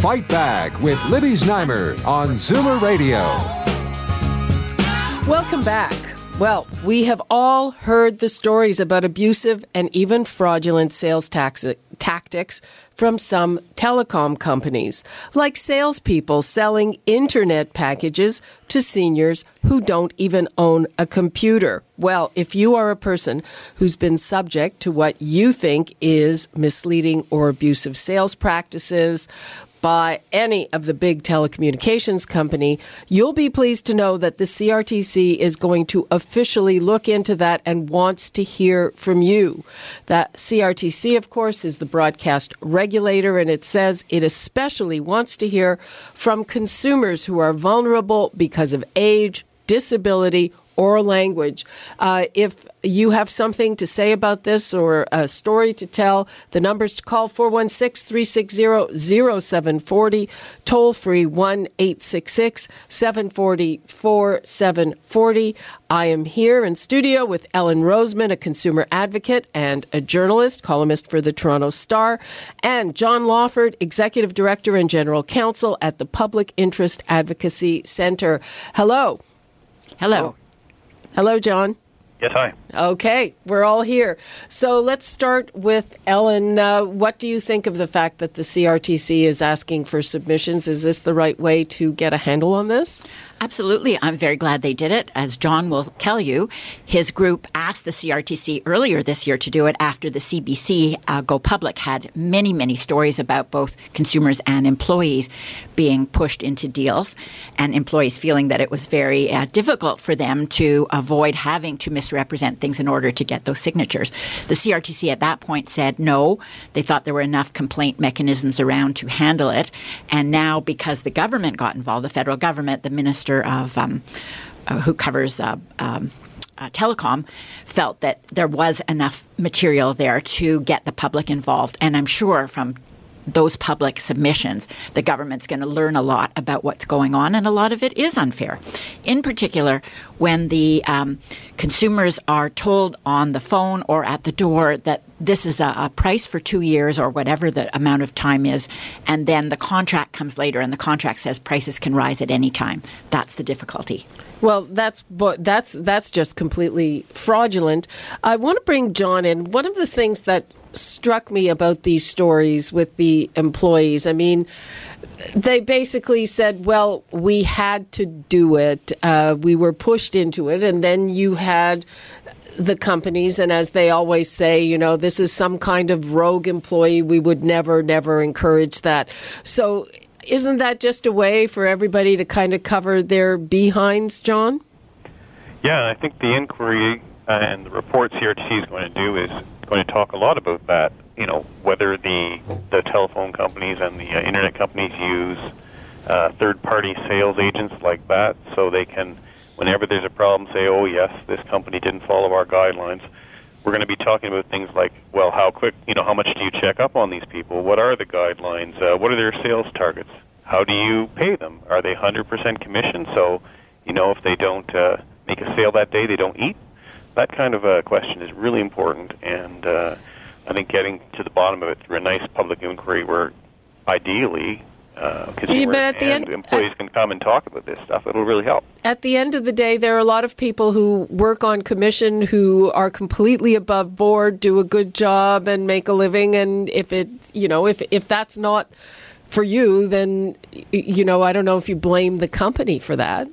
Fight Back with Libby Znaimer on Zoomer Radio. Welcome back. Well, we have all heard the stories about abusive and even fraudulent sales tactics from some telecom companies, like salespeople selling internet packages to seniors who don't even own a computer. Well, if you are a person who's been subject to what you think is misleading or abusive sales practices, by any of the big telecommunications company, you'll be pleased to know that the CRTC is going to officially look into that and wants to hear from you. That CRTC, of course, is the broadcast regulator, and it says it especially wants to hear from consumers who are vulnerable because of age, disability, or language. Uh, if you have something to say about this or a story to tell, the numbers to call 416 360 0740, toll free 1 866 740 4740. I am here in studio with Ellen Roseman, a consumer advocate and a journalist, columnist for the Toronto Star, and John Lawford, executive director and general counsel at the Public Interest Advocacy Center. Hello. Hello. Hello, John. Yes, hi. Okay, we're all here. So let's start with Ellen. Uh, what do you think of the fact that the CRTC is asking for submissions? Is this the right way to get a handle on this? Absolutely. I'm very glad they did it. As John will tell you, his group asked the CRTC earlier this year to do it after the CBC uh, Go Public had many, many stories about both consumers and employees being pushed into deals and employees feeling that it was very uh, difficult for them to avoid having to misrepresent things in order to get those signatures. The CRTC at that point said no. They thought there were enough complaint mechanisms around to handle it. And now, because the government got involved, the federal government, the minister of um, uh, who covers uh, um, uh, telecom felt that there was enough material there to get the public involved, and I'm sure from those public submissions, the government's going to learn a lot about what's going on, and a lot of it is unfair. In particular, when the um, consumers are told on the phone or at the door that this is a, a, price for two years or whatever the amount of time is, and then the contract comes later, and the contract says prices can rise at any time. That's the difficulty. Well, that's that's that's just completely fraudulent. I want to bring John in. One of the things that struck me about these stories with the employees. I mean, they basically said, well, we had to do it. Uh, we were pushed into it. And then you had the companies, and as they always say, you know, this is some kind of rogue employee. We would never, never encourage that. So, isn't that just a way for everybody to kind of cover their behinds, John? Yeah, I think the inquiry uh, and the reports CRTC is going to do is going to talk a lot about that. You know, whether the the telephone companies and the uh, internet companies use uh, third-party sales agents like that, so they can, whenever there's a problem, say, "Oh yes, this company didn't follow our guidelines." We're going to be talking about things like, well, how quick, you know, how much do you check up on these people? What are the guidelines? Uh, what are their sales targets? How do you pay them? Are they 100% commission? So, you know, if they don't uh, make a sale that day, they don't eat that kind of a question is really important, and uh, I think getting to the bottom of it through a nice public inquiry where ideally uh, consumers yeah, and end, employees can come and talk about this stuff. It'll really help. At the end of the day, there are a lot of people who work on commission who are completely above board, do a good job, and make a living. And if it, you know, if if that's not for you, then you know, I don't know if you blame the company for that.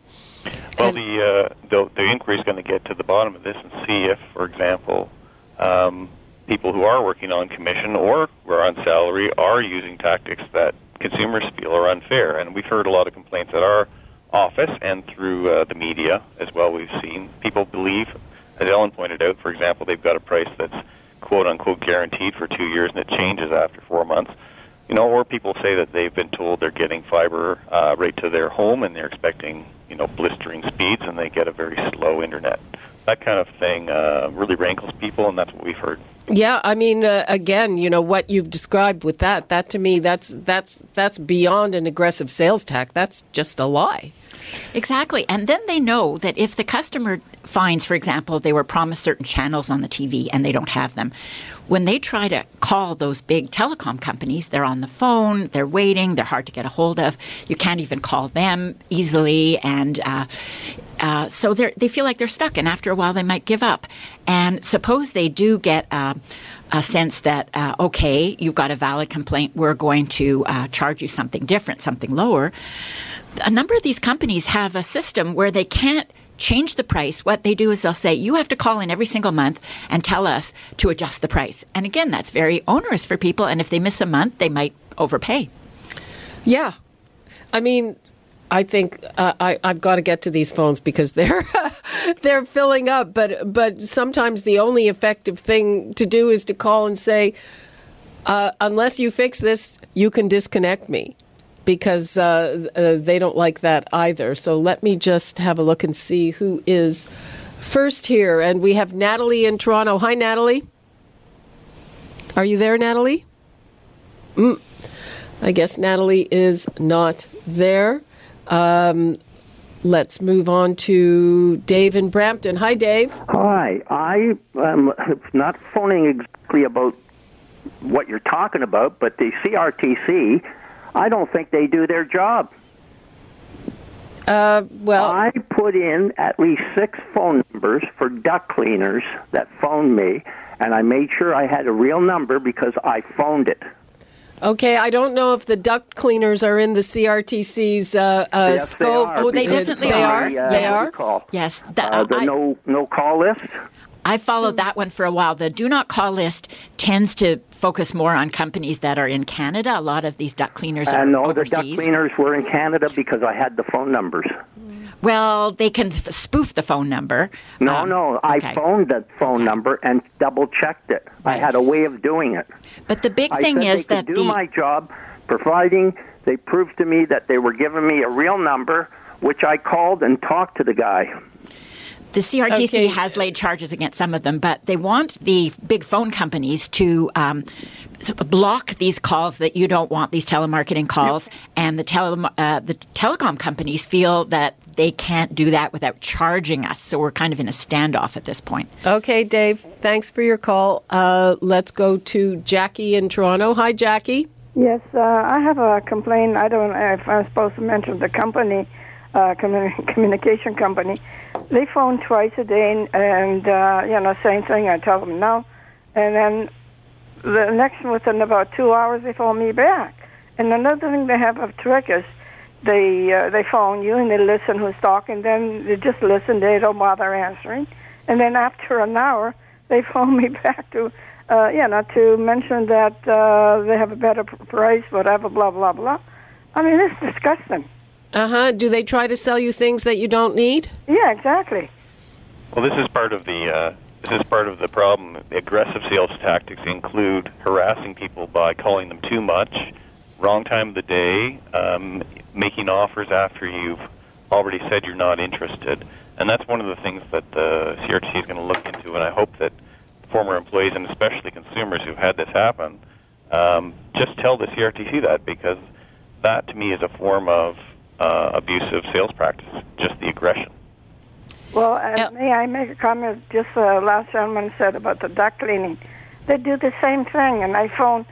Well, the, uh, the the inquiry is going to get to the bottom of this and see if, for example, um, people who are working on commission or who are on salary are using tactics that consumers feel are unfair. And we've heard a lot of complaints at our office and through uh, the media as well. We've seen people believe, as Ellen pointed out, for example, they've got a price that's quote unquote guaranteed for two years and it changes after four months. You know, or people say that they've been told they're getting fiber uh, right to their home and they're expecting, you know, blistering speeds and they get a very slow internet. That kind of thing uh, really rankles people, and that's what we've heard. Yeah, I mean, uh, again, you know what you've described with that. That to me, that's that's that's beyond an aggressive sales tack. That's just a lie. Exactly. And then they know that if the customer finds, for example, they were promised certain channels on the TV and they don't have them, when they try to call those big telecom companies, they're on the phone, they're waiting, they're hard to get a hold of. You can't even call them easily. And uh, uh, so they feel like they're stuck. And after a while, they might give up. And suppose they do get. Uh, a sense that, uh, okay, you've got a valid complaint, we're going to uh, charge you something different, something lower. A number of these companies have a system where they can't change the price, what they do is they'll say, you have to call in every single month and tell us to adjust the price. And again, that's very onerous for people. And if they miss a month, they might overpay. Yeah. I mean, I think uh, I, I've got to get to these phones because they're they're filling up. But but sometimes the only effective thing to do is to call and say, uh, unless you fix this, you can disconnect me because uh, uh, they don't like that either. So let me just have a look and see who is first here. And we have Natalie in Toronto. Hi, Natalie. Are you there, Natalie? Mm. I guess Natalie is not there. Um, let's move on to Dave in Brampton. Hi, Dave. Hi. I am not phoning exactly about what you're talking about, but the CRTC I don't think they do their job. Uh, well, I put in at least six phone numbers for duck cleaners that phoned me, and I made sure I had a real number because I phoned it. Okay, I don't know if the duct cleaners are in the CRTC's uh, uh, yes, scope. They are, oh, they definitely they are. are. The, uh, they are. Call. Yes, the, uh, the I, no no call list. I followed that one for a while. The do not call list tends to focus more on companies that are in Canada. A lot of these duct cleaners are uh, no, overseas. the duct cleaners were in Canada because I had the phone numbers. Well, they can f- spoof the phone number. No, um, no, I okay. phoned the phone Okay. number and double checked it. I had a way of doing it. But the big I thing said is they that could do the my job, providing they proved to me that they were giving me a real number, which I called and talked to the guy. The CRTC Okay. has laid charges against some of them, but they want the big phone companies to um, block these calls that you don't want, these telemarketing calls. And the, tele- uh, the telecom companies feel that they can't do that without charging us. So we're kind of in a standoff at this point. Okay, Dave. Thanks for your call. Uh, let's go to Jackie in Toronto. Hi, Jackie. Yes, uh, I have a complaint. I don't know if I'm supposed to mention the company, uh, commu- communication company. They phone twice a day, and, uh, you know, same thing. I tell them no, and then the next within about two hours they phone me back. And another thing they have a trick is they uh, they phone you and they listen who's talking. Then they just listen. They don't bother answering. And then after an hour, they phone me back to uh, you know to mention that uh, they have a better price, whatever, blah blah blah. I mean, it's disgusting. Uh huh. Do they try to sell you things that you don't need? Yeah, exactly. Well, this is part of the uh, this is part of the problem. Aggressive sales tactics include harassing people by calling them too much, wrong time of the day, um, making offers after you've already said you're not interested, and that's one of the things that the CRTC is going to look into. And I hope that former employees and especially consumers who've had this happen um, just tell the CRTC that because that to me is a form of uh, abusive sales practice, just the aggression. Well, uh, Yep. may I make a comment? Just uh, last gentleman said about the duct cleaning. They do the same thing, and I phoned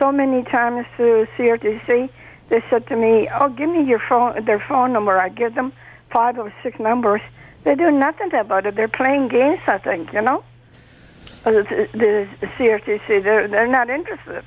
so many times to CRTC. They said to me, "Oh, give me your phone, their phone number." I give them five or six numbers. They do nothing about it. They're playing games. I think you know. Uh, The, the CRTC, they're they're not interested.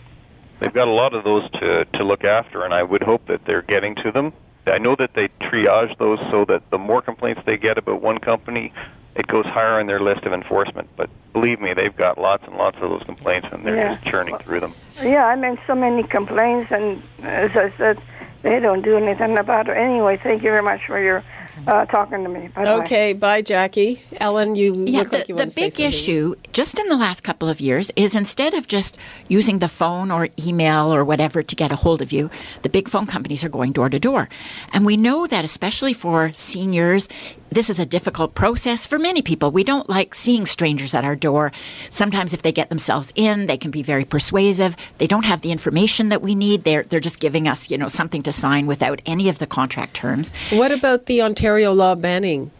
They've got a lot of those to, to look after, and I would hope that they're getting to them. I know that they triage those so that the more complaints they get about one company, it goes higher on their list of enforcement. But believe me, they've got lots and lots of those complaints, and they're Yeah. just churning through them. Yeah, I mean, so many complaints, and as I said, they don't do anything about it. Anyway, thank you very much for your uh, talking to me. Bye-bye. Okay, bye, Jackie. Ellen, you Yeah, look the, like you the want to say big issue just in the last couple of years is instead of just using the phone or email or whatever to get a hold of you, the big phone companies are going door to door. And we know that especially for seniors, this is a difficult process for many people. We don't like seeing strangers at our door. Sometimes if they get themselves in, they can be very persuasive. They don't have the information that we need. They're they're just giving us, you know, something to sign without any of the contract terms. What about the Ontario law banning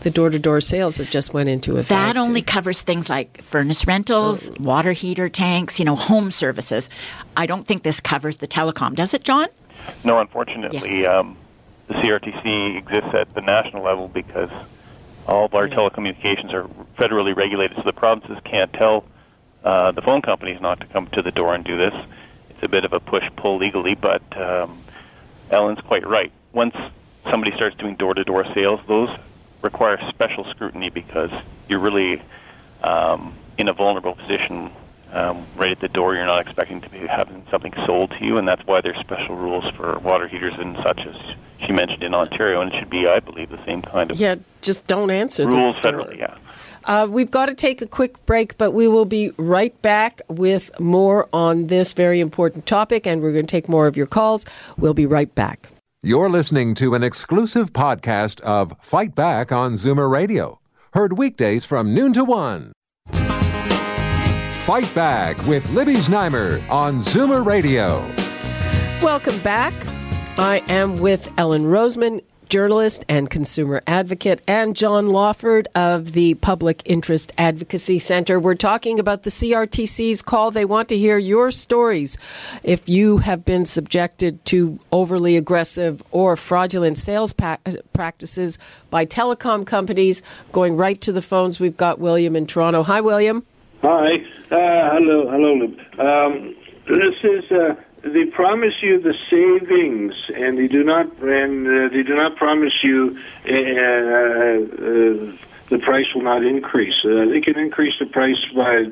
the door-to-door sales that just went into effect? That only covers things like furnace rentals, water heater tanks, you know, home services. I don't think this covers the telecom, does it, John? No, unfortunately, um, the CRTC exists at the national level because all of our telecommunications are federally regulated, so the provinces can't tell uh, the phone companies not to come to the door and do this. It's a bit of a push-pull legally, but um, Ellen's quite right. Once somebody starts doing door-to-door sales, those require special scrutiny because you're really um, in a vulnerable position um, right at the door. You're not expecting to be having something sold to you, and that's why there's special rules for water heaters and such as she mentioned in Ontario, and it should be, I believe, the same kind of Yeah, just don't answer the rules door. federally. Yeah. Uh, we've got to take a quick break, but we will be right back with more on this very important topic, and we're going to take more of your calls. We'll be right back. You're listening to an exclusive podcast of Fight Back on Zoomer Radio, heard weekdays from noon to one. Fight Back with Libby Znaimer on Zoomer Radio. Welcome back. I am with Ellen Roseman, journalist and consumer advocate, and John Lawford of the Public Interest Advocacy Center. We're talking about the CRTC's call. They want to hear your stories. If you have been subjected to overly aggressive or fraudulent sales pa- practices by telecom companies, going right to the phones, we've got William in Toronto. Hi, William. Hi. Uh, hello, hello, Lib. Um, this is uh, they promise you the savings, and they do not, and uh, they do not promise you uh, uh, the price will not increase. Uh, they can increase the price by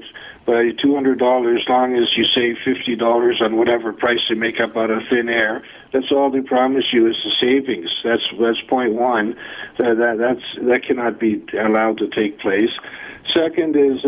by two hundred dollars, as long as you save fifty dollars on whatever price they make up out of thin air. That's all they promise you is the savings. That's that's point one. That, that that's that cannot be allowed to take place. Second is.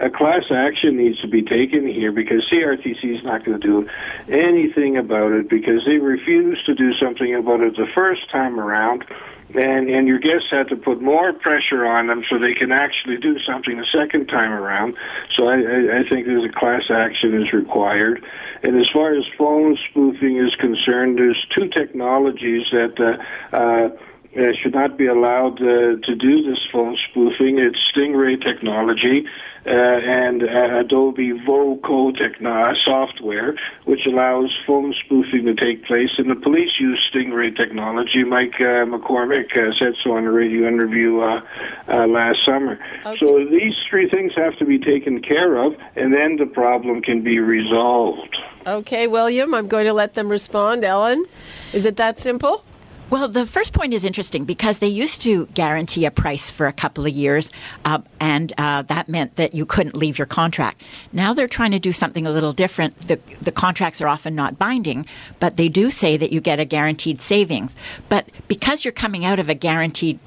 A class action needs to be taken here because CRTC is not going to do anything about it because they refused to do something about it the first time around. And, and your guests had to put more pressure on them so they can actually do something the second time around. So I, I, I think there's a class action is required. And as far as phone spoofing is concerned, there's two technologies that uh, uh, uh, should not be allowed uh, to do this phone spoofing. It's Stingray technology uh, and uh, Adobe Voco techno- software, which allows phone spoofing to take place. And the police use Stingray technology. Mike uh, McCormick uh, said so on a radio interview uh, uh, last summer. So these three things have to be taken care of, and then the problem can be resolved. Okay, William, I'm going to let them respond. Ellen, is it that simple? Well, the first point is interesting because they used to guarantee a price for a couple of years, uh, and uh, that meant that you couldn't leave your contract. Now they're trying to do something a little different. The, the contracts are often not binding, but they do say that you get a guaranteed savings. But because you're coming out of a guaranteed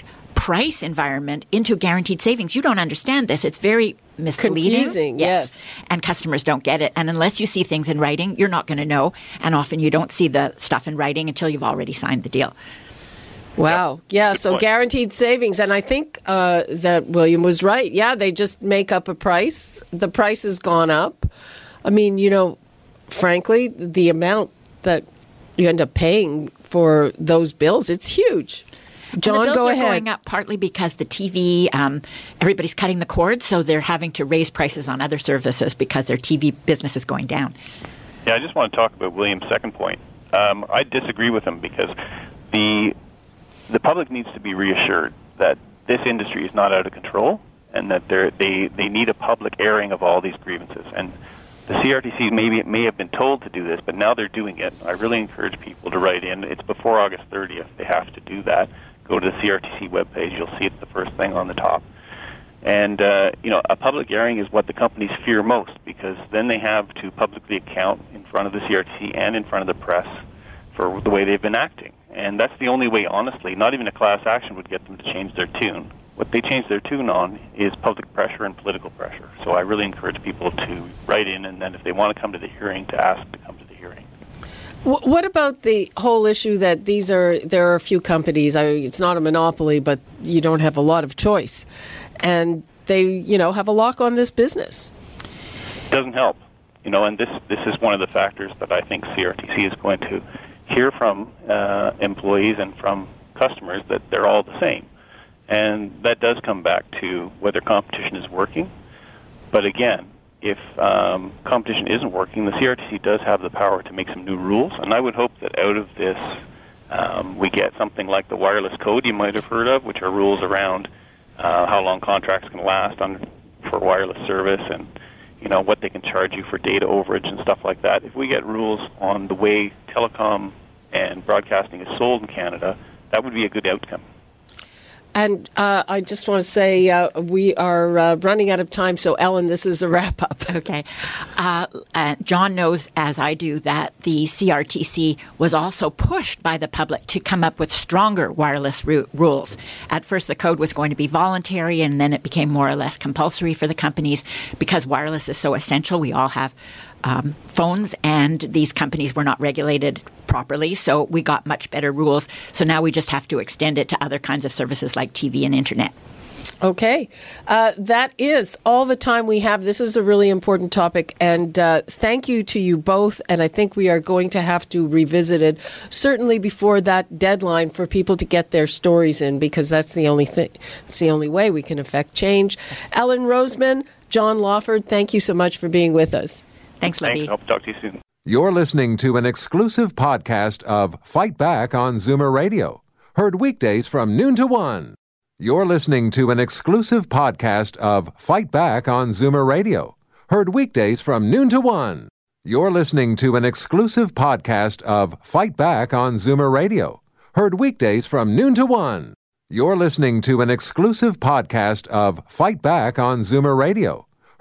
price environment into guaranteed savings, you don't understand this. It's very misleading. Confusing, yes. And customers don't get it. And unless you see things in writing, you're not going to know. And often you don't see the stuff in writing until you've already signed the deal. Wow. Yeah. Good So point. guaranteed savings. And I think uh, that William was right. Yeah. They just make up a price. The price has gone up. I mean, you know, frankly, the amount that you end up paying for those bills, it's huge. John, and the bills go are ahead. going up partly because the TV, um, everybody's cutting the cord, so they're having to raise prices on other services because their TV business is going down. Yeah, I just want to talk about William's second point. Um, I disagree with him because the the public needs to be reassured that this industry is not out of control and that they're, they they need a public airing of all these grievances. And the CRTC maybe may have been told to do this, but now they're doing it. I really encourage people to write in. It's before August 30th. They have to do that. Go to the CRTC webpage. You'll see it's the first thing on the top. And uh, you know, a public airing is what the companies fear most because then they have to publicly account in front of the CRTC and in front of the press for the way they've been acting. And that's the only way, honestly. Not even a class action would get them to change their tune. What they change their tune on is public pressure and political pressure. So I really encourage people to write in, and then if they want to come to the hearing, to ask to come to. What about the whole issue that these are there are a few companies? I, it's not a monopoly, but you don't have a lot of choice, and they you know have a lock on this business. Doesn't help, you know, and this this is one of the factors that I think CRTC is going to hear from uh, employees and from customers that they're all the same, and that does come back to whether competition is working. But again, if um, competition isn't working, the CRTC does have the power to make some new rules, and I would hope that out of this um, we get something like the wireless code you might have heard of, which are rules around uh, how long contracts can last on for wireless service and you know what they can charge you for data overage and stuff like that. If we get rules on the way telecom and broadcasting is sold in Canada, that would be a good outcome. And uh, I just want to say uh, we are uh, running out of time. So, Ellen, this is a wrap up. Okay. Uh, uh, John knows, as I do, that the CRTC was also pushed by the public to come up with stronger wireless ru- rules. At first, the code was going to be voluntary, and then it became more or less compulsory for the companies because wireless is so essential. We all have um, phones, and these companies were not regulated properly. So we got much better rules. So now we just have to extend it to other kinds of services like TV and internet. Okay. Uh, that is all the time we have. This is a really important topic. And uh, thank you to you both. And I think we are going to have to revisit it certainly before that deadline for people to get their stories in because that's the only thing, it's the only way we can affect change. Ellen Roseman, John Lawford, thank you so much for being with us. Thanks, Libby. Thanks. Hope to talk to you soon. You're listening to an exclusive podcast of Fight Back on Zoomer Radio, heard weekdays from noon to one. You're listening to an exclusive podcast of Fight Back on Zoomer Radio, heard weekdays from noon to one. You're listening to an exclusive podcast of Fight Back on Zoomer Radio, heard weekdays from noon to one. You're listening to an exclusive podcast of Fight Back on Zoomer Radio